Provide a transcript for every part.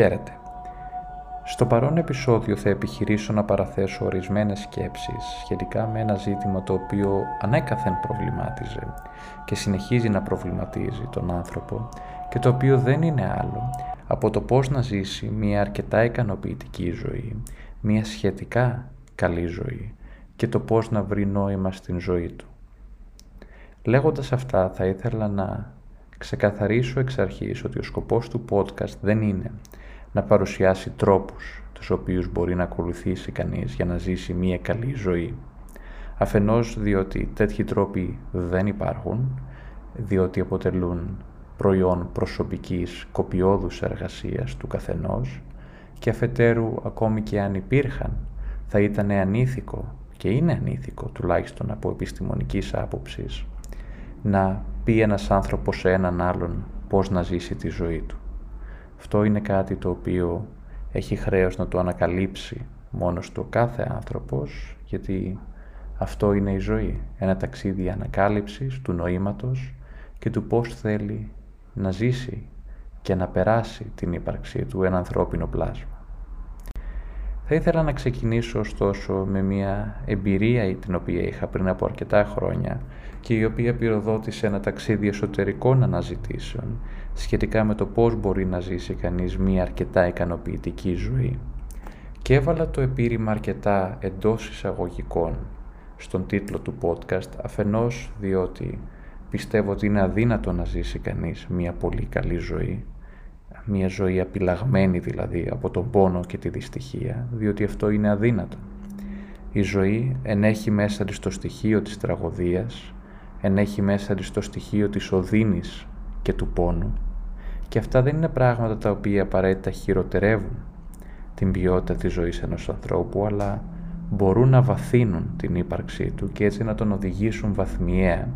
Χαίρετε. Στο παρόν επεισόδιο θα επιχειρήσω να παραθέσω ορισμένες σκέψεις σχετικά με ένα ζήτημα το οποίο ανέκαθεν προβλημάτιζε και συνεχίζει να προβληματίζει τον άνθρωπο και το οποίο δεν είναι άλλο από το πώς να ζήσει μια αρκετά ικανοποιητική ζωή, μια σχετικά καλή ζωή και το πώς να βρει νόημα στην ζωή του. Λέγοντας αυτά θα ήθελα να ξεκαθαρίσω εξ αρχής ότι ο σκοπός του podcast δεν είναι να παρουσιάσει τρόπους τους οποίους μπορεί να ακολουθήσει κανείς για να ζήσει μια καλή ζωή. Αφενός διότι τέτοιοι τρόποι δεν υπάρχουν, διότι αποτελούν προϊόν προσωπικής κοπιώδους εργασίας του καθενός και αφετέρου ακόμη και αν υπήρχαν θα ήταν ανήθικο και είναι ανήθικο τουλάχιστον από επιστημονικής άποψης να πει ένας άνθρωπος σε έναν άλλον πώς να ζήσει τη ζωή του. Αυτό είναι κάτι το οποίο έχει χρέος να το ανακαλύψει μόνος του κάθε άνθρωπος, γιατί αυτό είναι η ζωή, ένα ταξίδι ανακάλυψης του νοήματος και του πώς θέλει να ζήσει και να περάσει την ύπαρξή του ένα ανθρώπινο πλάσμα. Θα ήθελα να ξεκινήσω ωστόσο με μια εμπειρία την οποία είχα πριν από αρκετά χρόνια και η οποία πυροδότησε ένα ταξίδι εσωτερικών αναζητήσεων σχετικά με το πώς μπορεί να ζήσει κανείς μια αρκετά ικανοποιητική ζωή. Και έβαλα το επίρρημα αρκετά εντός εισαγωγικών στον τίτλο του podcast αφενός διότι πιστεύω ότι είναι αδύνατο να ζήσει κανείς μια πολύ καλή ζωή μια ζωή απειλαγμένη δηλαδή από τον πόνο και τη δυστυχία, διότι αυτό είναι αδύνατο. Η ζωή ενέχει μέσα της το στοιχείο της τραγωδίας, ενέχει μέσα της το στοιχείο της οδύνης και του πόνου και αυτά δεν είναι πράγματα τα οποία απαραίτητα χειροτερεύουν την ποιότητα της ζωής ενός ανθρώπου, αλλά μπορούν να βαθύνουν την ύπαρξή του και έτσι να τον οδηγήσουν βαθμιαία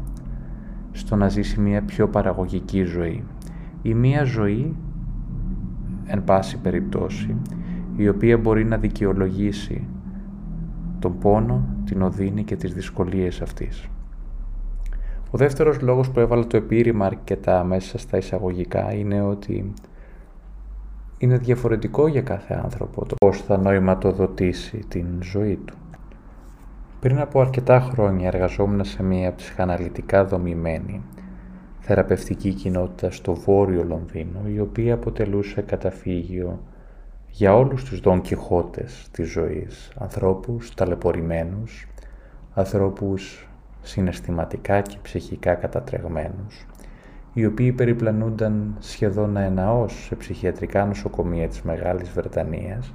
στο να ζήσει μια πιο παραγωγική ζωή ή μια ζωή εν πάση περιπτώσει, η οποία μπορεί να δικαιολογήσει τον πόνο, την οδύνη και τις δυσκολίες αυτής. Ο δεύτερος λόγος που έβαλα το επίρρημα αρκετά μέσα στα εισαγωγικά είναι ότι είναι διαφορετικό για κάθε άνθρωπο το πώς θα νοηματοδοτήσει την ζωή του. Πριν από αρκετά χρόνια εργαζόμουν σε μια ψυχαναλυτικά δομημένη θεραπευτική κοινότητα στο βόρειο Λονδίνο, η οποία αποτελούσε καταφύγιο για όλους τους Δον Κιχώτες της ζωής, ανθρώπους ταλαιπωρημένους, ανθρώπους συναισθηματικά και ψυχικά κατατρεγμένους, οι οποίοι περιπλανούνταν σχεδόν αεναώς σε ψυχιατρικά νοσοκομεία της Μεγάλης Βρετανίας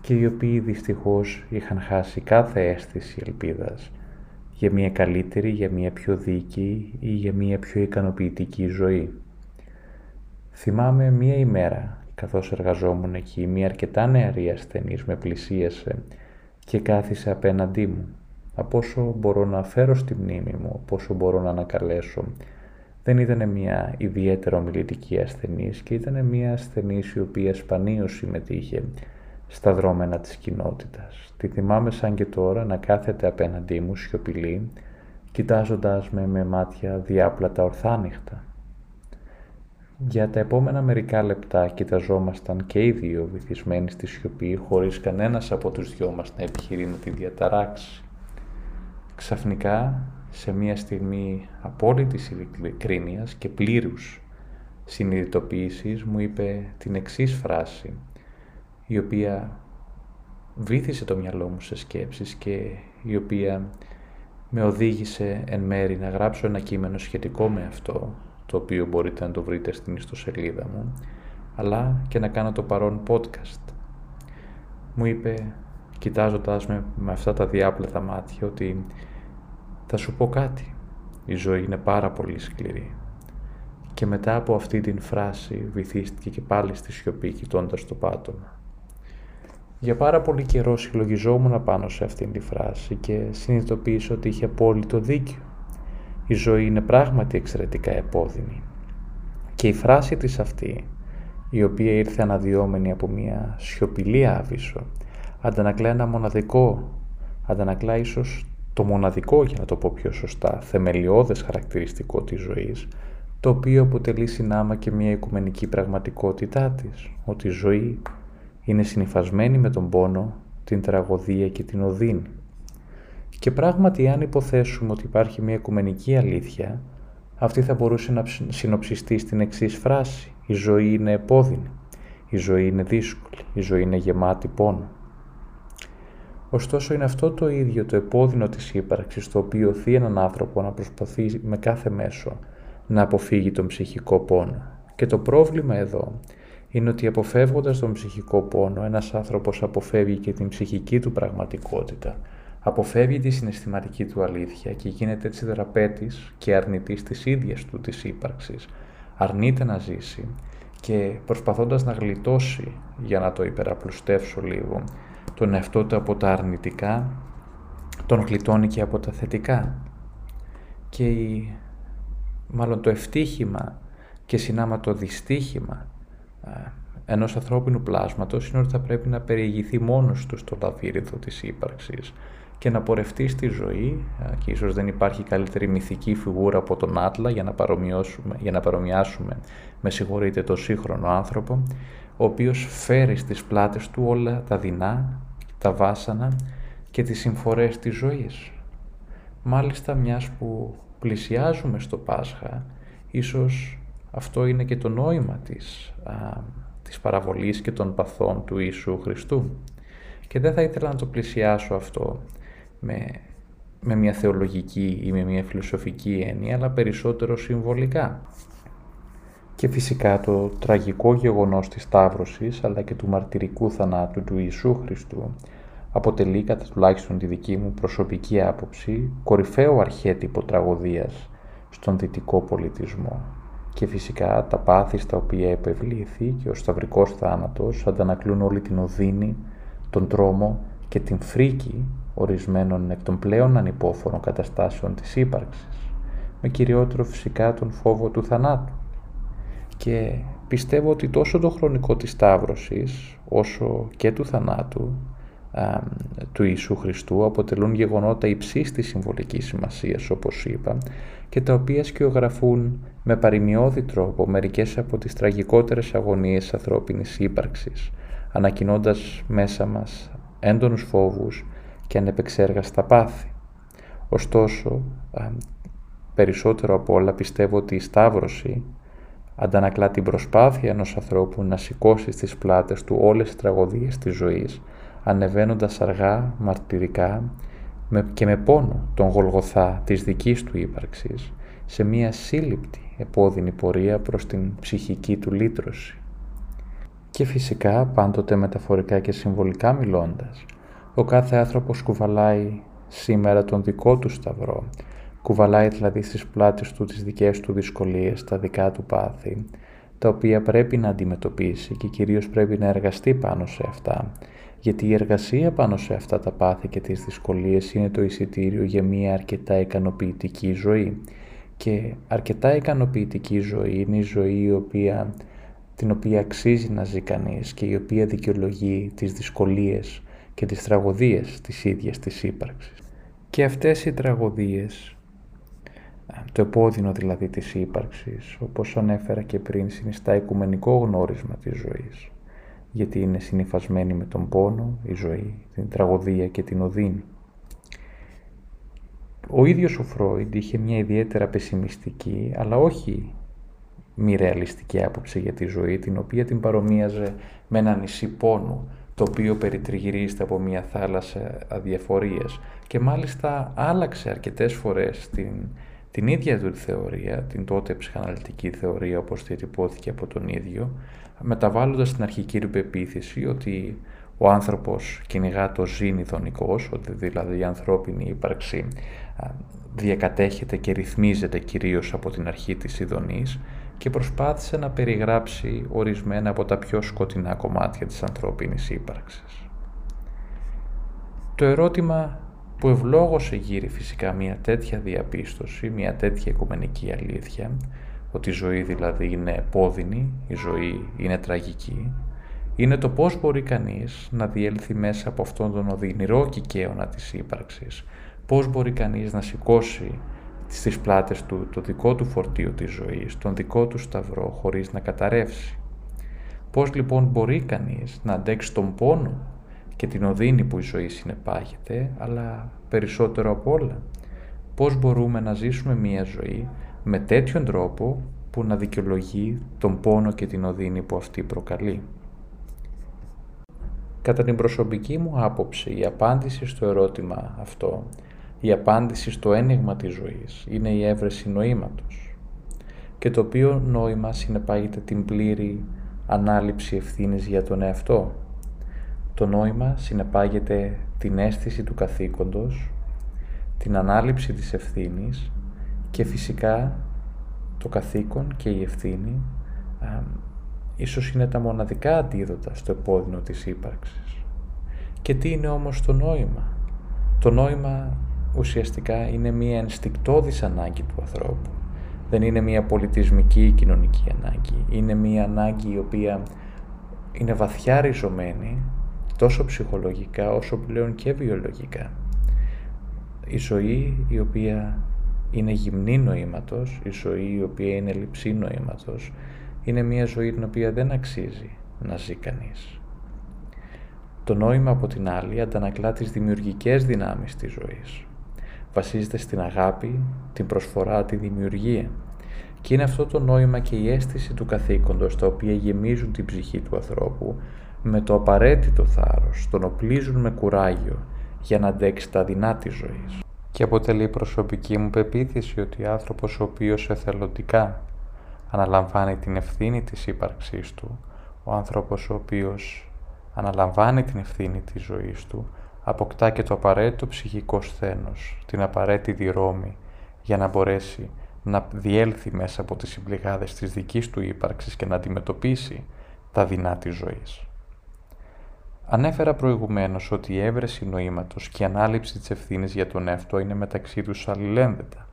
και οι οποίοι δυστυχώς είχαν χάσει κάθε αίσθηση ελπίδας για μια καλύτερη, για μια πιο δίκαιη ή για μια πιο ικανοποιητική ζωή. Θυμάμαι μία ημέρα, καθώς εργαζόμουν εκεί, μία αρκετά νεαρή ασθενής με πλησίασε και κάθισε απέναντί μου. Από όσο μπορώ να φέρω στη μνήμη μου, από όσο μπορώ να ανακαλέσω, δεν ήταν μια ιδιαίτερα ομιλητική ασθενής και ήταν μια ασθενής η οποία σπανίως συμμετείχε στα δρόμενα της κοινότητας. Τη θυμάμαι σαν και τώρα να κάθεται απέναντί μου σιωπηλή, κοιτάζοντάς με με μάτια διάπλατα ορθάνυχτα. Για τα επόμενα μερικά λεπτά κοιταζόμασταν και οι δύο βυθισμένοι στη σιωπή, χωρίς κανένας από τους δυο μας να επιχειρεί να τη διαταράξει. Ξαφνικά, σε μια στιγμή απόλυτης ειλικρίνειας και πλήρους συνειδητοποίησης, μου είπε την εξής φράση η οποία βήθησε το μυαλό μου σε σκέψεις και η οποία με οδήγησε εν μέρη να γράψω ένα κείμενο σχετικό με αυτό, το οποίο μπορείτε να το βρείτε στην ιστοσελίδα μου, αλλά και να κάνω το παρόν podcast. Μου είπε, κοιτάζοντάς με με αυτά τα διάπλατα μάτια, ότι θα σου πω κάτι. Η ζωή είναι πάρα πολύ σκληρή. Και μετά από αυτή την φράση βυθίστηκε και πάλι στη σιωπή κοιτώντας το πάτωμα. Για πάρα πολύ καιρό συλλογιζόμουν πάνω σε αυτήν τη φράση και συνειδητοποίησα ότι είχε απόλυτο δίκιο. Η ζωή είναι πράγματι εξαιρετικά επώδυνη. Και η φράση της αυτή, η οποία ήρθε αναδυόμενη από μια σιωπηλή άβυσο, αντανακλά ένα μοναδικό, αντανακλά ίσως το μοναδικό, για να το πω πιο σωστά, θεμελιώδες χαρακτηριστικό της ζωής, το οποίο αποτελεί συνάμα και μια οικουμενική πραγματικότητά της, ότι η ζωή είναι συνειφασμένη με τον πόνο, την τραγωδία και την οδύνη. Και πράγματι αν υποθέσουμε ότι υπάρχει μια οικουμενική αλήθεια, αυτή θα μπορούσε να συνοψιστεί στην εξής φράση «Η ζωή είναι επώδυνη, η ζωή είναι δύσκολη, η ζωή είναι γεμάτη πόνο». Ωστόσο είναι αυτό το ίδιο το επώδυνο της ύπαρξης το οποίο οθεί έναν άνθρωπο να προσπαθεί με κάθε μέσο να αποφύγει τον ψυχικό πόνο. Και το πρόβλημα εδώ είναι ότι αποφεύγοντας τον ψυχικό πόνο ένας άνθρωπος αποφεύγει και την ψυχική του πραγματικότητα, αποφεύγει τη συναισθηματική του αλήθεια και γίνεται έτσι δραπέτης και αρνητής της ίδιας του της ύπαρξης. Αρνείται να ζήσει και προσπαθώντας να γλιτώσει, για να το υπεραπλουστεύσω λίγο, τον εαυτό του από τα αρνητικά, τον γλιτώνει και από τα θετικά. Και η, μάλλον το ευτύχημα και συνάμα το δυστύχημα ενός ανθρώπινου πλάσματος είναι ότι θα πρέπει να περιηγηθεί μόνος του στο λαβύρινθο της ύπαρξης και να πορευτεί στη ζωή και ίσως δεν υπάρχει καλύτερη μυθική φιγούρα από τον Άτλα για να, για να παρομοιάσουμε με συγχωρείτε το σύγχρονο άνθρωπο ο οποίος φέρει στις πλάτες του όλα τα δεινά, τα βάσανα και τις συμφορές της ζωής. Μάλιστα μιας που πλησιάζουμε στο Πάσχα, ίσως αυτό είναι και το νόημα της, α, της παραβολής και των παθών του Ιησού Χριστού. Και δεν θα ήθελα να το πλησιάσω αυτό με, με μια θεολογική ή με μια φιλοσοφική έννοια, αλλά περισσότερο συμβολικά. Και φυσικά το τραγικό γεγονός της Σταύρωσης, αλλά και του μαρτυρικού θανάτου του Ιησού Χριστού, αποτελεί κατά τουλάχιστον τη δική μου προσωπική άποψη κορυφαίο αρχέτυπο τραγωδίας στον δυτικό πολιτισμό και φυσικά τα πάθη στα οποία επευλήθη και ο σταυρικός θάνατος αντανακλούν όλη την οδύνη, τον τρόμο και την φρίκη ορισμένων εκ των πλέον ανυπόφορων καταστάσεων της ύπαρξης, με κυριότερο φυσικά τον φόβο του θανάτου. Και πιστεύω ότι τόσο το χρονικό της Σταύρωσης, όσο και του θανάτου του Ιησού Χριστού αποτελούν γεγονότα υψής της συμβολικής σημασίας όπως είπα και τα οποία σκιογραφούν με παρημιώδη τρόπο μερικές από τις τραγικότερες αγωνίες ανθρώπινης ύπαρξης ανακοινώντας μέσα μας έντονους φόβους και ανεπεξέργαστα πάθη. Ωστόσο, περισσότερο από όλα πιστεύω ότι η Σταύρωση αντανακλά την προσπάθεια ενός ανθρώπου να σηκώσει στις πλάτες του όλες τις τραγωδίες της ζωής ανεβαίνοντας αργά, μαρτυρικά και με πόνο τον Γολγοθά της δικής του ύπαρξης σε μία σύλληπτη επώδυνη πορεία προς την ψυχική του λύτρωση. Και φυσικά, πάντοτε μεταφορικά και συμβολικά μιλώντας, ο κάθε άνθρωπος κουβαλάει σήμερα τον δικό του σταυρό, κουβαλάει δηλαδή στις πλάτες του τις δικές του δυσκολίες, τα δικά του πάθη, τα οποία πρέπει να αντιμετωπίσει και κυρίως πρέπει να εργαστεί πάνω σε αυτά γιατί η εργασία πάνω σε αυτά τα πάθη και τις δυσκολίες είναι το εισιτήριο για μια αρκετά ικανοποιητική ζωή. Και αρκετά ικανοποιητική ζωή είναι η ζωή η οποία, την οποία αξίζει να ζει κανείς και η οποία δικαιολογεί τις δυσκολίες και τις τραγωδίες της ίδιας της ύπαρξης. Και αυτές οι τραγωδίες, το επώδυνο δηλαδή της ύπαρξης, όπως ανέφερα και πριν, συνιστά οικουμενικό γνώρισμα της ζωής γιατί είναι συνειφασμένη με τον πόνο, η ζωή, την τραγωδία και την οδύνη. Ο ίδιος ο Φρόιντ είχε μια ιδιαίτερα πεσημιστική, αλλά όχι μη ρεαλιστική άποψη για τη ζωή, την οποία την παρομοίαζε με ένα νησί πόνου, το οποίο περιτριγυρίζεται από μια θάλασσα αδιαφορίας και μάλιστα άλλαξε αρκετές φορές την, την ίδια του θεωρία, την τότε ψυχαναλυτική θεωρία όπως διατυπώθηκε από τον ίδιο, μεταβάλλοντας την αρχική του πεποίθηση ότι ο άνθρωπος κυνηγά το ζήν ειδονικός, ότι δηλαδή η ανθρώπινη ύπαρξη διακατέχεται και ρυθμίζεται κυρίως από την αρχή της ειδονής και προσπάθησε να περιγράψει ορισμένα από τα πιο σκοτεινά κομμάτια της ανθρώπινης ύπαρξης. Το ερώτημα που ευλόγωσε γύρει φυσικά μια τέτοια διαπίστωση, μια τέτοια οικουμενική αλήθεια, ότι η ζωή δηλαδή είναι επώδυνη, η ζωή είναι τραγική, είναι το πώς μπορεί κανείς να διέλθει μέσα από αυτόν τον οδυνηρό κικαίωνα της ύπαρξης, πώς μπορεί κανείς να σηκώσει στις πλάτες του το δικό του φορτίο της ζωής, τον δικό του σταυρό χωρίς να καταρρεύσει. Πώς λοιπόν μπορεί κανείς να αντέξει τον πόνο και την οδύνη που η ζωή συνεπάγεται, αλλά περισσότερο απ' όλα, πώς μπορούμε να ζήσουμε μία ζωή με τέτοιον τρόπο που να δικαιολογεί τον πόνο και την οδύνη που αυτή προκαλεί. Κατά την προσωπική μου άποψη, η απάντηση στο ερώτημα αυτό, η απάντηση στο ένιγμα της ζωής, είναι η έβρεση νοήματος και το οποίο νόημα συνεπάγεται την πλήρη ανάληψη ευθύνης για τον εαυτό. Το νόημα συνεπάγεται την αίσθηση του καθήκοντος, την ανάληψη της ευθύνης και φυσικά το καθήκον και η ευθύνη α, ίσως είναι τα μοναδικά αντίδοτα στο επώδυνο της ύπαρξης. Και τι είναι όμως το νόημα; Το νόημα ουσιαστικά είναι μία ενστικτόδης ανάγκη του ανθρώπου. Δεν είναι μία πολιτισμική ή κοινωνική ανάγκη. Είναι μία ανάγκη η οποία είναι βαθιά ριζωμένη τόσο ψυχολογικά όσο πλέον και βιολογικά. Η ζωή η οποία είναι γυμνή νοήματος, η ζωή η οποία είναι λειψή νοήματος, είναι μια ζωή την οποία δεν αξίζει να ζει κανείς. Το νόημα από την άλλη αντανακλά τις δημιουργικές δυνάμεις της ζωής. Βασίζεται στην αγάπη, την προσφορά, τη δημιουργία. Και είναι αυτό το νόημα και η αίσθηση του καθήκοντος τα οποία γεμίζουν την ψυχή του ανθρώπου με το απαραίτητο θάρρος, τον οπλίζουν με κουράγιο για να αντέξει τα δεινά της ζωής και αποτελεί η προσωπική μου πεποίθηση ότι ο άνθρωπος ο οποίος εθελοντικά αναλαμβάνει την ευθύνη της ύπαρξής του, ο άνθρωπος ο οποίος αναλαμβάνει την ευθύνη της ζωής του, αποκτά και το απαραίτητο ψυχικό σθένος, την απαραίτητη ρόμη για να μπορέσει να διέλθει μέσα από τις συμπληγάδες της δικής του ύπαρξης και να αντιμετωπίσει τα δεινά της ζωής. Ανέφερα προηγουμένως ότι η έβρεση νοήματος και η ανάληψη της ευθύνης για τον εαυτό είναι μεταξύ τους αλληλένδετα.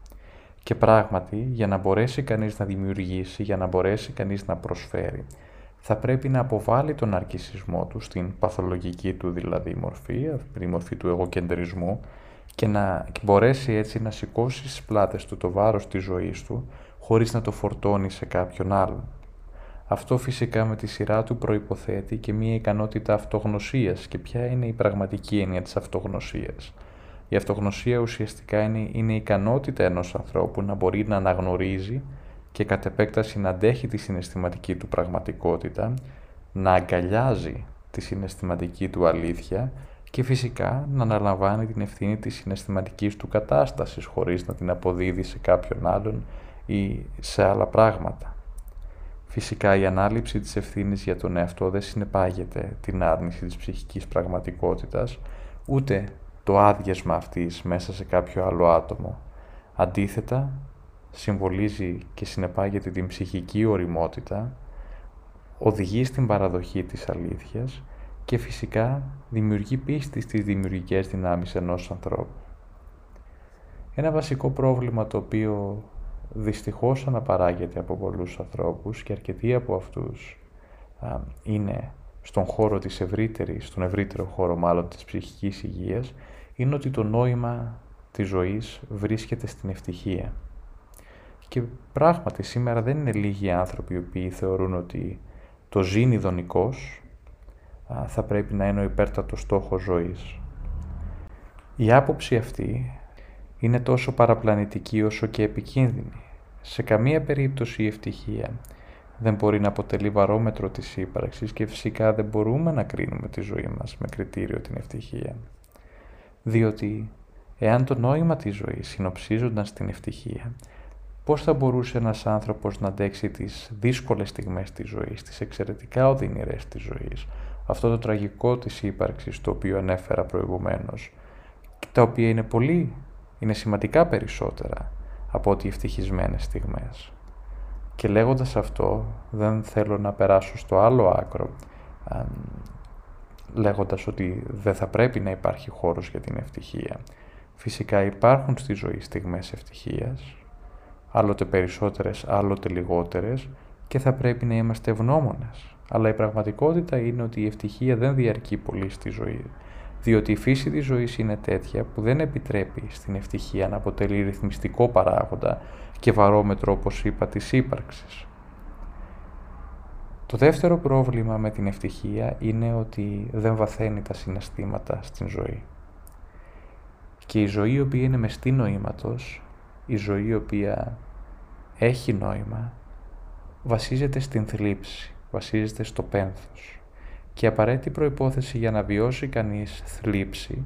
Και πράγματι, για να μπορέσει κανείς να δημιουργήσει, για να μπορέσει κανείς να προσφέρει, θα πρέπει να αποβάλει τον αρκισισμό του στην παθολογική του δηλαδή μορφή, την μορφή του εγωκεντρισμού, και να μπορέσει έτσι να σηκώσει στις πλάτες του το βάρος της ζωής του, χωρίς να το φορτώνει σε κάποιον άλλον. Αυτό φυσικά με τη σειρά του προϋποθέτει και μία ικανότητα αυτογνωσίας και ποια είναι η πραγματική έννοια της αυτογνωσίας. Η αυτογνωσία ουσιαστικά είναι, είναι η ικανότητα ενός ανθρώπου να μπορεί να αναγνωρίζει και κατ' επέκταση να αντέχει τη συναισθηματική του πραγματικότητα, να αγκαλιάζει τη συναισθηματική του αλήθεια και φυσικά να αναλαμβάνει την ευθύνη της συναισθηματικής του κατάστασης χωρίς να την αποδίδει σε κάποιον άλλον ή σε άλλα πράγματα. Φυσικά η ανάληψη της ευθύνης για τον εαυτό δεν συνεπάγεται την άρνηση της ψυχικής πραγματικότητας, ούτε το άδειασμα αυτής μέσα σε κάποιο άλλο άτομο. Αντίθετα, συμβολίζει και συνεπάγεται την ψυχική οριμότητα, οδηγεί στην παραδοχή της αλήθειας και φυσικά δημιουργεί πίστη στις δημιουργικές δυνάμεις ενός ανθρώπου. Ένα βασικό πρόβλημα το οποίο δυστυχώς αναπαράγεται από πολλούς ανθρώπους και αρκετοί από αυτούς α, είναι στον χώρο της ευρύτερης, στον ευρύτερο χώρο μάλλον της ψυχικής υγείας, είναι ότι το νόημα της ζωής βρίσκεται στην ευτυχία. Και πράγματι σήμερα δεν είναι λίγοι άνθρωποι οι οποίοι θεωρούν ότι το ζήν ειδονικός θα πρέπει να είναι ο υπέρτατος στόχος ζωής. Η άποψη αυτή είναι τόσο παραπλανητική όσο και επικίνδυνη. Σε καμία περίπτωση η ευτυχία δεν μπορεί να αποτελεί βαρόμετρο της ύπαρξης και φυσικά δεν μπορούμε να κρίνουμε τη ζωή μας με κριτήριο την ευτυχία. Διότι εάν το νόημα της ζωής συνοψίζονταν στην ευτυχία, πώς θα μπορούσε ένας άνθρωπος να αντέξει τις δύσκολες στιγμές της ζωής, τις εξαιρετικά οδυνηρές της ζωής, αυτό το τραγικό της ύπαρξης το οποίο ανέφερα προηγουμένως, τα οποία είναι πολύ είναι σημαντικά περισσότερα από ότι ευτυχισμένες στιγμές. Και λέγοντας αυτό, δεν θέλω να περάσω στο άλλο άκρο, λέγοντας ότι δεν θα πρέπει να υπάρχει χώρος για την ευτυχία. Φυσικά υπάρχουν στη ζωή στιγμές ευτυχίας, άλλοτε περισσότερες, άλλοτε λιγότερες και θα πρέπει να είμαστε ευγνώμονες. Αλλά η πραγματικότητα είναι ότι η ευτυχία δεν διαρκεί πολύ στη ζωή. Διότι η φύση της ζωής είναι τέτοια που δεν επιτρέπει στην ευτυχία να αποτελεί ρυθμιστικό παράγοντα και βαρόμετρο όπως είπα της ύπαρξης. Το δεύτερο πρόβλημα με την ευτυχία είναι ότι δεν βαθαίνει τα συναισθήματα στην ζωή. Και η ζωή η οποία είναι μεστή νοήματος, η ζωή η οποία έχει νόημα, βασίζεται στην θλίψη, βασίζεται στο πένθος. Και απαραίτητη προϋπόθεση για να βιώσει κανείς θλίψη,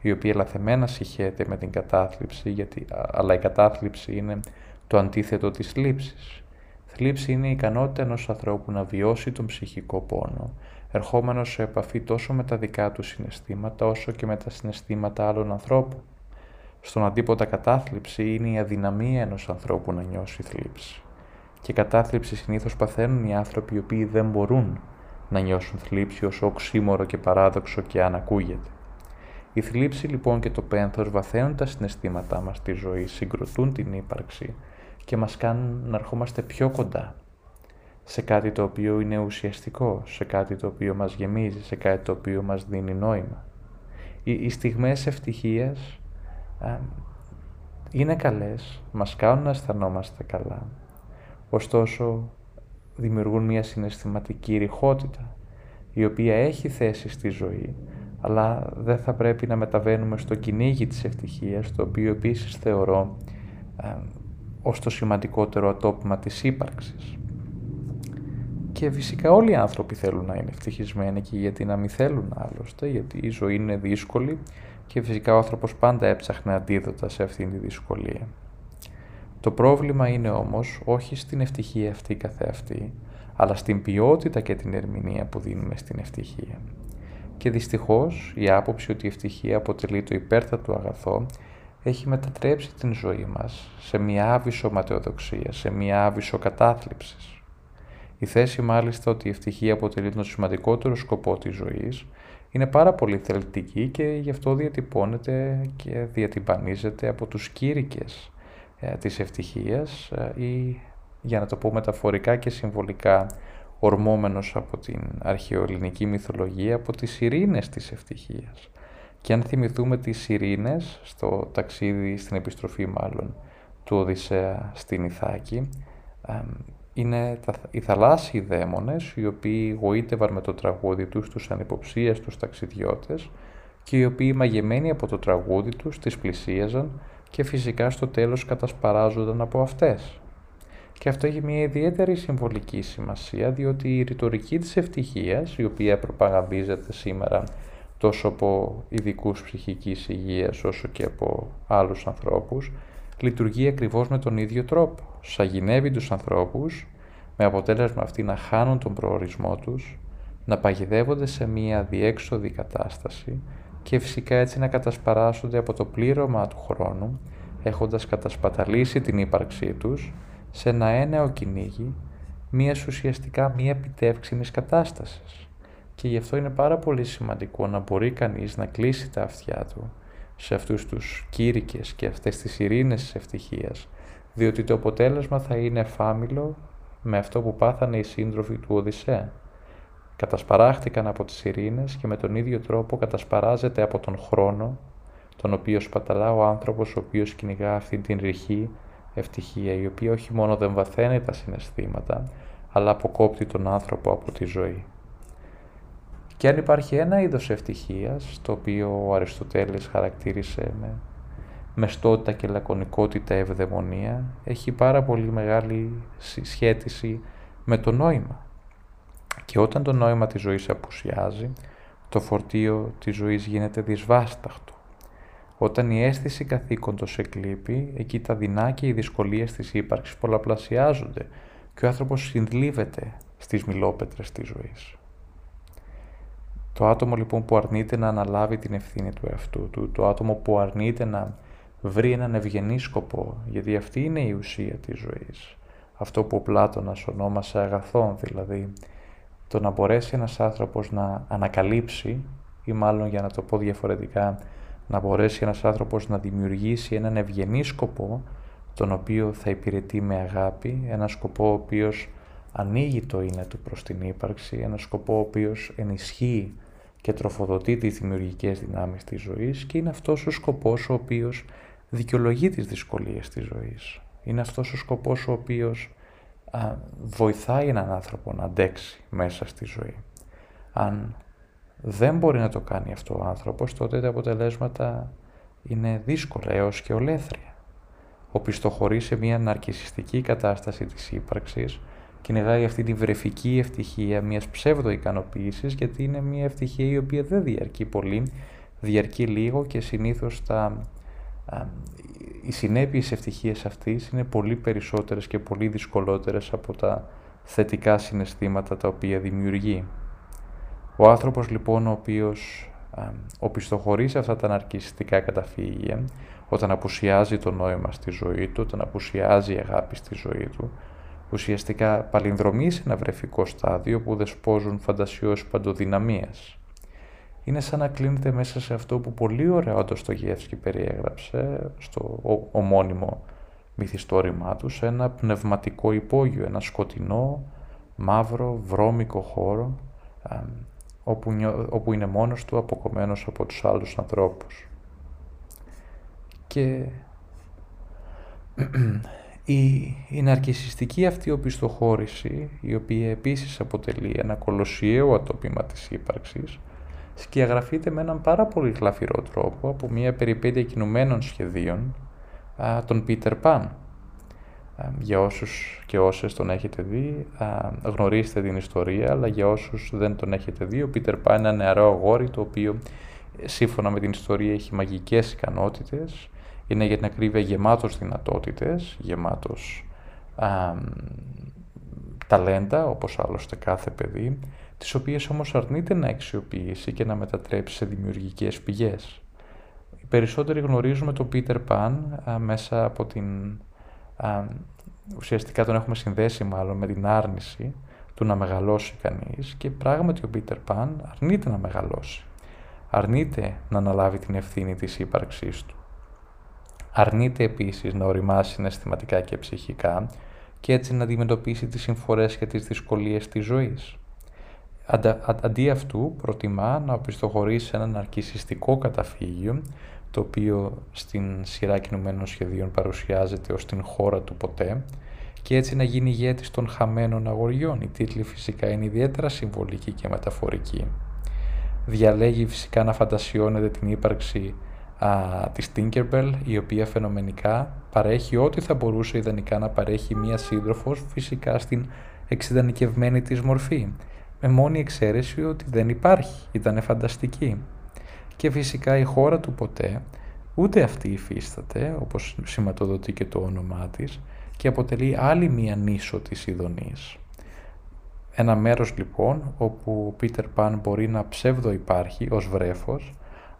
η οποία λαθεμένα συχέται με την κατάθλιψη, γιατί, αλλά η κατάθλιψη είναι το αντίθετο της θλίψης. Θλίψη είναι η ικανότητα ενός ανθρώπου να βιώσει τον ψυχικό πόνο, ερχόμενος σε επαφή τόσο με τα δικά του συναισθήματα, όσο και με τα συναισθήματα άλλων ανθρώπων. Στον αντίποτα κατάθλιψη είναι η αδυναμία ενός ανθρώπου να νιώσει θλίψη. Και κατάθλιψη συνήθως παθαίνουν οι άνθρωποι οι οποίοι δεν μπορούν να νιώσουν θλίψη όσο οξύμορο και παράδοξο και αν ακούγεται. Η θλίψη λοιπόν και το πένθος βαθαίνουν τα συναισθήματά μας στη ζωή, συγκροτούν την ύπαρξη και μας κάνουν να ερχόμαστε πιο κοντά σε κάτι το οποίο είναι ουσιαστικό, σε κάτι το οποίο μας γεμίζει, σε κάτι το οποίο μας δίνει νόημα. Οι, οι στιγμές ευτυχίας είναι καλές, μας κάνουν να αισθανόμαστε καλά, ωστόσο δημιουργούν μια συναισθηματική ρηχότητα, η οποία έχει θέση στη ζωή, αλλά δεν θα πρέπει να μεταβαίνουμε στο κυνήγι της ευτυχίας, το οποίο επίσης θεωρώ ως το σημαντικότερο ατόπιμα της ύπαρξης. Και φυσικά όλοι οι άνθρωποι θέλουν να είναι ευτυχισμένοι και γιατί να μην θέλουν άλλωστε, γιατί η ζωή είναι δύσκολη και φυσικά ο άνθρωπος πάντα έψαχνε αντίδοτα σε αυτήν τη δυσκολία. Το πρόβλημα είναι όμως όχι στην ευτυχία αυτή καθεαυτή, αλλά στην ποιότητα και την ερμηνεία που δίνουμε στην ευτυχία. Και δυστυχώς η άποψη ότι η ευτυχία αποτελεί το υπέρτατο αγαθό έχει μετατρέψει την ζωή μας σε μια άβυσο ματαιοδοξία, σε μια άβυσο κατάθλιψης. Η θέση μάλιστα ότι η ευτυχία αποτελεί τον σημαντικότερο σκοπό της ζωής είναι πάρα πολύ θελτική και γι' αυτό διατυπώνεται και διατυμπανίζεται από τους κήρυκες ε, της ευτυχίας ε, ή για να το πω μεταφορικά και συμβολικά ορμόμενος από την αρχαιοελληνική μυθολογία από τις ειρήνες της ευτυχίας. Και αν θυμηθούμε τις ειρήνες στο ταξίδι, στην επιστροφή μάλλον, του Οδυσσέα στην Ιθάκη, είναι οι θαλάσσιοι δαίμονες, οι οποίοι γοήτευαν με το τραγούδι τους τους ανυποψίαστους ταξιδιώτες και οι οποίοι μαγεμένοι από το τραγούδι τους τις πλησίαζαν και φυσικά στο τέλος κατασπαράζονταν από αυτές. Και αυτό έχει μια ιδιαίτερη συμβολική σημασία, διότι η ρητορική της ευτυχίας, η οποία προπαγανδίζεται σήμερα τόσο από ειδικούς ψυχικής υγείας όσο και από άλλους ανθρώπους, λειτουργεί ακριβώς με τον ίδιο τρόπο. Σαγηνεύει τους ανθρώπους με αποτέλεσμα αυτοί να χάνουν τον προορισμό τους, να παγιδεύονται σε μία διέξοδη κατάσταση και φυσικά έτσι να κατασπαράσσονται από το πλήρωμα του χρόνου, έχοντας κατασπαταλήσει την ύπαρξή τους σε ένα ένεο κυνήγι μίας ουσιαστικά μία επιτεύξιμης κατάστασης. Και γι' αυτό είναι πάρα πολύ σημαντικό να μπορεί κανείς να κλείσει τα αυτιά του σε αυτούς τους κήρυκες και αυτές τις ειρήνες της ευτυχίας, διότι το αποτέλεσμα θα είναι φάμιλο με αυτό που πάθανε οι σύντροφοι του Οδυσσέα. Κατασπαράχτηκαν από τις ειρήνες και με τον ίδιο τρόπο κατασπαράζεται από τον χρόνο, τον οποίος σπαταλά ο άνθρωπος ο οποίος κυνηγά αυτή την ρηχή ευτυχία, η οποία όχι μόνο δεν βαθαίνει τα συναισθήματα, αλλά αποκόπτει τον άνθρωπο από τη ζωή. Και αν υπάρχει ένα είδος ευτυχίας, το οποίο ο Αριστοτέλης χαρακτήρισε με μεστότητα και λακωνικότητα ευδαιμονία, έχει πάρα πολύ μεγάλη σχέτιση με το νόημα. Και όταν το νόημα της ζωής απουσιάζει, το φορτίο της ζωής γίνεται δυσβάσταχτο. Όταν η αίσθηση καθήκοντος εκλείπει, εκεί τα δεινά και οι δυσκολίες της ύπαρξης πολλαπλασιάζονται και ο άνθρωπος συνδλίβεται στις μιλόπετρες της ζωής. Το άτομο λοιπόν που αρνείται να αναλάβει την ευθύνη του εαυτού του, το άτομο που αρνείται να βρει έναν ευγενή σκοπό, γιατί αυτή είναι η ουσία της ζωής. Αυτό που ο Πλάτωνας ονόμασε αγαθόν, δηλαδή το να μπορέσει ένας άνθρωπος να ανακαλύψει ή μάλλον για να το πω διαφορετικά να μπορέσει ένας άνθρωπος να δημιουργήσει έναν ευγενή σκοπό τον οποίο θα υπηρετεί με αγάπη, ένα σκοπό ο οποίος ανοίγει το είναι του προς την ύπαρξη, ένα σκοπό ο οποίος ενισχύει και τροφοδοτεί τις δημιουργικές δυνάμεις της ζωής και είναι αυτός ο σκοπός ο οποίος δικαιολογεί τις δυσκολίες της ζωής. Είναι αυτός ο σκοπός ο οποίος α, βοηθάει έναν άνθρωπο να αντέξει μέσα στη ζωή. Αν δεν μπορεί να το κάνει αυτό ο άνθρωπος, τότε τα αποτελέσματα είναι δύσκολα έως και ολέθρια. Οπισθοχωρεί σε μια ναρκισιστική κατάσταση της ύπαρξης, κυνηγάει αυτή τη βρεφική ευτυχία μιας ψεύδο ικανοποίησης, γιατί είναι μια ευτυχία η οποία δεν διαρκεί πολύ, διαρκεί λίγο και συνήθως τα, α, οι συνέπειες ευτυχίας αυτής είναι πολύ περισσότερες και πολύ δυσκολότερες από τα θετικά συναισθήματα τα οποία δημιουργεί. Ο άνθρωπος λοιπόν ο οποίος οπισθοχωρείς σε αυτά τα ναρκιστικά καταφύγια, όταν απουσιάζει το νόημα στη ζωή του, όταν απουσιάζει η αγάπη στη ζωή του, ουσιαστικά παλινδρομεί σε ένα βρεφικό στάδιο που δεσπόζουν φαντασιώσεις παντοδυναμίας. Είναι σαν να κλείνεται μέσα σε αυτό που πολύ ωραία ο Ντοστογεύσκη περιέγραψε στο ομώνυμο μυθιστόρημά του, σε ένα πνευματικό υπόγειο, ένα σκοτεινό, μαύρο, βρώμικο χώρο, όπου, όπου είναι μόνος του αποκομμένος από τους άλλους ανθρώπους. Και η, η ναρκισιστική αυτή οπισθοχώρηση, η οποία επίσης αποτελεί ένα κολοσιαίο ατόπιμα της ύπαρξης, σκιαγραφείται με έναν πάρα πολύ γλαφυρό τρόπο από μια περιπέτεια κινουμένων σχεδίων α, τον Πίτερ Παν, για όσους και όσες τον έχετε δει, γνωρίζετε την ιστορία, αλλά για όσους δεν τον έχετε δει, ο Πίτερ Πάν είναι ένα νεαρό αγόρι, το οποίο σύμφωνα με την ιστορία έχει μαγικές ικανότητες, είναι για την ακρίβεια γεμάτος δυνατότητες, γεμάτος α, ταλέντα, όπως άλλωστε κάθε παιδί, τις οποίες όμως αρνείται να αξιοποιήσει και να μετατρέψει σε δημιουργικές πηγές. Οι περισσότεροι γνωρίζουμε τον Πίτερ Παν μέσα από την ουσιαστικά τον έχουμε συνδέσει μάλλον με την άρνηση του να μεγαλώσει κανείς και πράγματι ο Πίτερ Παν αρνείται να μεγαλώσει. Αρνείται να αναλάβει την ευθύνη της ύπαρξής του. Αρνείται επίσης να οριμάσει συναισθηματικά και ψυχικά και έτσι να αντιμετωπίσει τις συμφορές και τις δυσκολίες της ζωής. Αντί αυτού προτιμά να οπισθοχωρήσει σε έναν αρκισιστικό καταφύγιο το οποίο στην σειρά κινουμένων σχεδίων παρουσιάζεται ως την χώρα του ποτέ και έτσι να γίνει ηγέτης των χαμένων αγοριών. Οι τίτλοι φυσικά είναι ιδιαίτερα συμβολικοί και μεταφορικοί. Διαλέγει φυσικά να φαντασιώνεται την ύπαρξη α, της Tinkerbell, η οποία φαινομενικά παρέχει ό,τι θα μπορούσε ιδανικά να παρέχει μία σύντροφος φυσικά στην εξειδανικευμένη της μορφή, με μόνη εξαίρεση ότι δεν υπάρχει, ήταν φανταστική και φυσικά η χώρα του ποτέ ούτε αυτή υφίσταται, όπως σηματοδοτεί και το όνομά της, και αποτελεί άλλη μία νήσο της Ιδονής. Ένα μέρος λοιπόν όπου ο Πίτερ Παν μπορεί να ψεύδο υπάρχει ως βρέφος,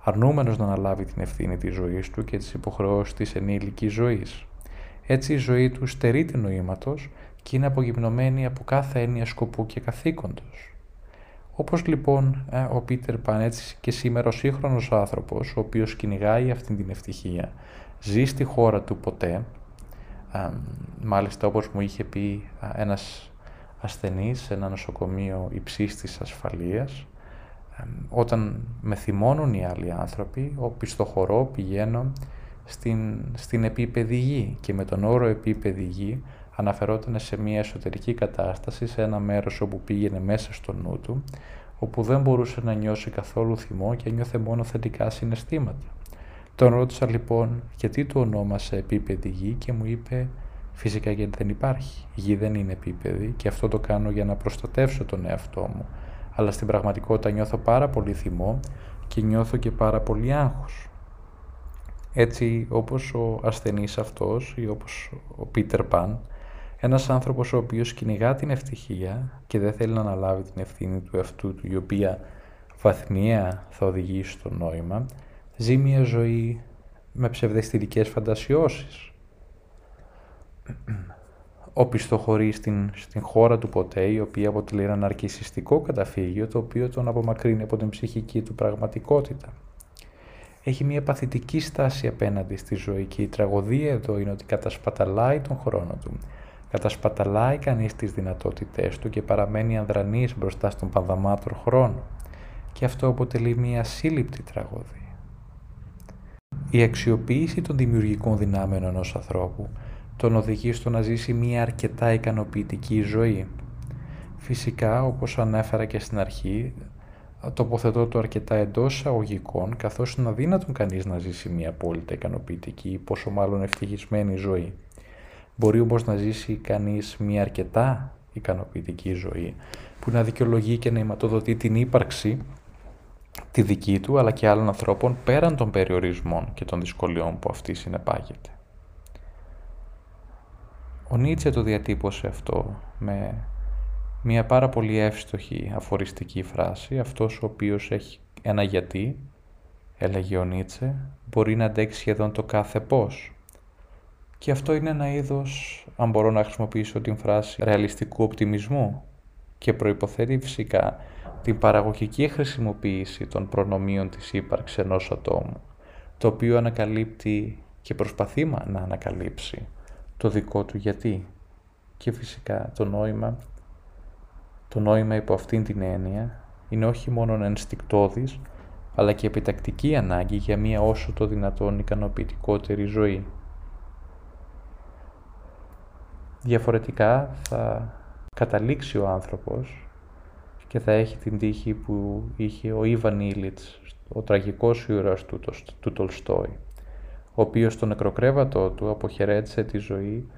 αρνούμενος να αναλάβει την ευθύνη της ζωής του και τις υποχρεώσεις της ενήλικης ζωής. Έτσι η ζωή του στερείται νοήματος και είναι απογυμνωμένη από κάθε έννοια σκοπού και καθήκοντος. Όπως λοιπόν ε, ο Πίτερ Παν έτσι και σήμερα ο σύγχρονος άνθρωπος, ο οποίος κυνηγάει αυτήν την ευτυχία, ζει στη χώρα του ποτέ, μάλιστα όπως μου είχε πει ένας ασθενής σε ένα νοσοκομείο υψής της ασφαλείας, όταν με θυμώνουν οι άλλοι άνθρωποι, ο χορό πηγαίνω στην, στην επίπεδη γη και με τον όρο επίπεδη γη αναφερόταν σε μια εσωτερική κατάσταση, σε ένα μέρος όπου πήγαινε μέσα στο νου του, όπου δεν μπορούσε να νιώσει καθόλου θυμό και νιώθε μόνο θετικά συναισθήματα. Τον ρώτησα λοιπόν γιατί το ονόμασε επίπεδη γη και μου είπε φυσικά γιατί δεν υπάρχει. Η γη δεν είναι επίπεδη και αυτό το κάνω για να προστατεύσω τον εαυτό μου. Αλλά στην πραγματικότητα νιώθω πάρα πολύ θυμό και νιώθω και πάρα πολύ άγχος. Έτσι όπως ο ασθενής αυτός ή όπως ο Πίτερ Παν ένας άνθρωπος ο οποίος κυνηγά την ευτυχία και δεν θέλει να αναλάβει την ευθύνη του εαυτού του, η οποία βαθμιαία θα οδηγήσει στο νόημα, ζει μια ζωή με ψευδεστηρικές φαντασιώσεις. Οπισθοχωρεί στην, στην χώρα του ποτέ, η οποία αποτελεί ένα ναρκισιστικό καταφύγιο, το οποίο τον απομακρύνει από την ψυχική του πραγματικότητα. Έχει μια παθητική στάση απέναντι στη ζωή και η τραγωδία εδώ είναι ότι κατασπαταλάει τον χρόνο του κατασπαταλάει κανείς τις δυνατότητές του και παραμένει ανδρανής μπροστά στον πανδαμάτρο χρόνο. και αυτό αποτελεί μια σύλληπτη τραγωδία. Η αξιοποίηση των δημιουργικών δυνάμεων ενός ανθρώπου τον οδηγεί στο να ζήσει μια αρκετά ικανοποιητική ζωή. Φυσικά, όπως ανέφερα και στην αρχή, τοποθετώ το αρκετά εντός εισαγωγικών, καθώς είναι αδύνατον κανείς να ζήσει μια απόλυτα ικανοποιητική, πόσο μάλλον ευτυχισμένη ζωή. Μπορεί όμως να ζήσει κανείς μια αρκετά ικανοποιητική ζωή, που να δικαιολογεί και να ηματοδοτεί την ύπαρξη τη δική του, αλλά και άλλων ανθρώπων πέραν των περιορισμών και των δυσκολιών που αυτή συνεπάγεται. Ο Νίτσε το διατύπωσε αυτό με μια πάρα πολύ εύστοχη αφοριστική φράση, αυτός ο οποίος έχει ένα γιατί, έλεγε ο Νίτσε, μπορεί να αντέξει σχεδόν το κάθε πώς. Και αυτό είναι ένα είδος, αν μπορώ να χρησιμοποιήσω την φράση, ρεαλιστικού οπτιμισμού και προϋποθέτει φυσικά την παραγωγική χρησιμοποίηση των προνομίων της ύπαρξης ενός ατόμου, το οποίο ανακαλύπτει και προσπαθεί να ανακαλύψει το δικό του γιατί. Και φυσικά το νόημα, το νόημα υπό αυτήν την έννοια είναι όχι μόνο ενστικτόδης, αλλά και επιτακτική ανάγκη για μία όσο το δυνατόν ικανοποιητικότερη ζωή. Διαφορετικά θα καταλήξει ο άνθρωπος και θα έχει την τύχη που είχε ο Ιβαν Ήλιτς, ο τραγικός ήρωας του, του Τολστόη, ο οποίος στο νεκροκρέβατό του αποχαιρέτησε τη ζωή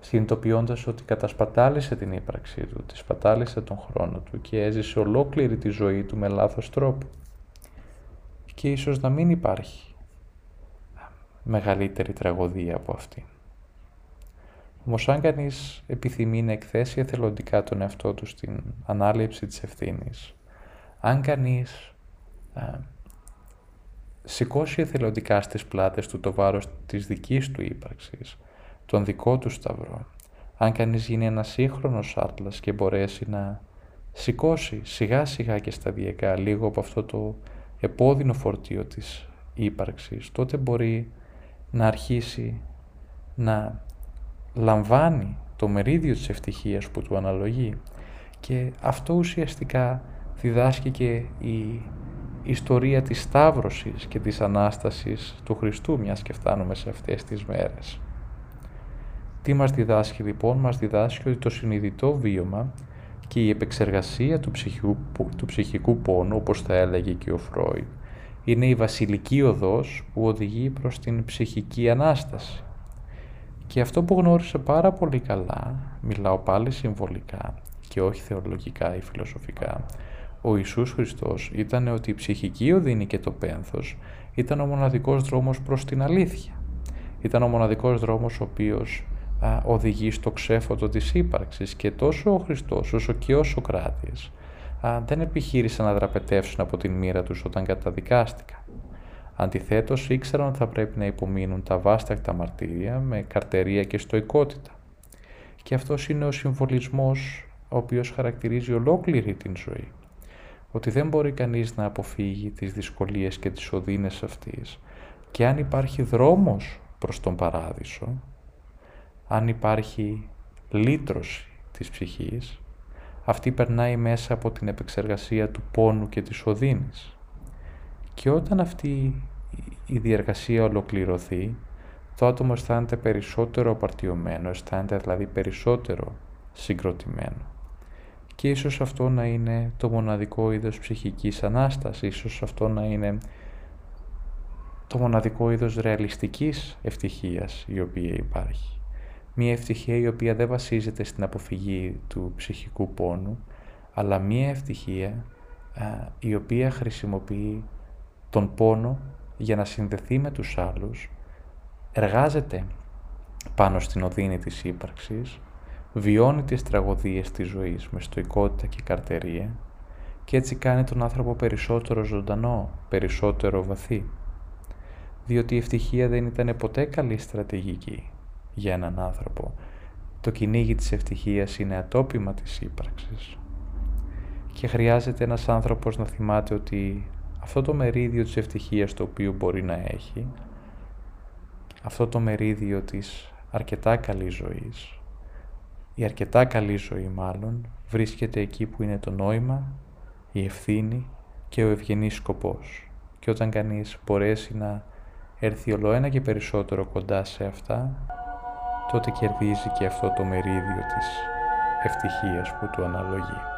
συνειδητοποιώντας ότι κατασπατάλησε την ύπαρξή του, τη σπατάλησε τον χρόνο του και έζησε ολόκληρη τη ζωή του με λάθος τρόπο. Και ίσως να μην υπάρχει μεγαλύτερη τραγωδία από αυτή. Όμως αν κανείς επιθυμεί να εκθέσει εθελοντικά τον εαυτό του στην ανάληψη της ευθύνης, αν κανείς σηκώσει εθελοντικά στις πλάτες του το βάρος της δικής του ύπαρξης, τον δικό του σταυρό. Αν κανείς γίνει ένας σύγχρονος άτλας και μπορέσει να σηκώσει σιγά σιγά και σταδιακά λίγο από αυτό το επώδυνο φορτίο της ύπαρξης, τότε μπορεί να αρχίσει να λαμβάνει το μερίδιο της ευτυχίας που του αναλογεί και αυτό ουσιαστικά διδάσκει και η ιστορία της Σταύρωσης και της Ανάστασης του Χριστού, μιας και φτάνουμε σε αυτές τις μέρες. Τι μας διδάσκει λοιπόν, μας διδάσκει ότι το συνειδητό βίωμα και η επεξεργασία του ψυχικού, του ψυχικού πόνου, όπως θα έλεγε και ο Φρόιντ, είναι η βασιλική οδός που οδηγεί προς την ψυχική Ανάσταση. Και αυτό που γνώρισε πάρα πολύ καλά, μιλάω πάλι συμβολικά και όχι θεολογικά ή φιλοσοφικά, ο Ιησούς Χριστός ήταν ότι η ψυχική οδύνη και το πένθος ήταν ο μοναδικός δρόμος προς την αλήθεια. Ήταν ο μοναδικός δρόμος ο οποίος α, οδηγεί στο ξέφωτο της ύπαρξης και τόσο ο Χριστός όσο και ο Σοκράτης α, δεν επιχείρησαν να δραπετεύσουν από την μοίρα τους όταν καταδικάστηκαν. Αντιθέτως ήξεραν ότι θα πρέπει να υπομείνουν τα βάστακτα μαρτύρια με καρτερία και στοικότητα. Και αυτός είναι ο συμβολισμός ο οποίος χαρακτηρίζει ολόκληρη την ζωή ότι δεν μπορεί κανείς να αποφύγει τις δυσκολίες και τις οδύνες αυτής και αν υπάρχει δρόμος προς τον παράδεισο, αν υπάρχει λύτρωση της ψυχής, αυτή περνάει μέσα από την επεξεργασία του πόνου και της οδύνης. Και όταν αυτή η διεργασία ολοκληρωθεί, το άτομο αισθάνεται περισσότερο απαρτιωμένο, αισθάνεται δηλαδή περισσότερο συγκροτημένο και ίσως αυτό να είναι το μοναδικό είδος ψυχικής ανάστασης, ίσως αυτό να είναι το μοναδικό είδος ρεαλιστικής ευτυχίας η οποία υπάρχει. Μία ευτυχία η οποία δεν βασίζεται στην αποφυγή του ψυχικού πόνου, αλλά μία ευτυχία η οποία χρησιμοποιεί τον πόνο για να συνδεθεί με τους άλλους, εργάζεται πάνω στην οδύνη της ύπαρξης βιώνει τις τραγωδίες της ζωής με στοικότητα και καρτερία και έτσι κάνει τον άνθρωπο περισσότερο ζωντανό, περισσότερο βαθύ. Διότι η ευτυχία δεν ήταν ποτέ καλή στρατηγική για έναν άνθρωπο. Το κυνήγι της ευτυχίας είναι ατόπιμα της ύπαρξης. Και χρειάζεται ένας άνθρωπος να θυμάται ότι αυτό το μερίδιο της ευτυχίας το οποίο μπορεί να έχει, αυτό το μερίδιο της αρκετά καλής ζωής, η αρκετά καλή ζωή μάλλον βρίσκεται εκεί που είναι το νόημα, η ευθύνη, και ο ευγενής σκοπός. Και όταν κανείς μπορέσει να έρθει όλο ένα και περισσότερο κοντά σε αυτά, τότε κερδίζει και αυτό το μερίδιο της ευτυχίας που του αναλογεί.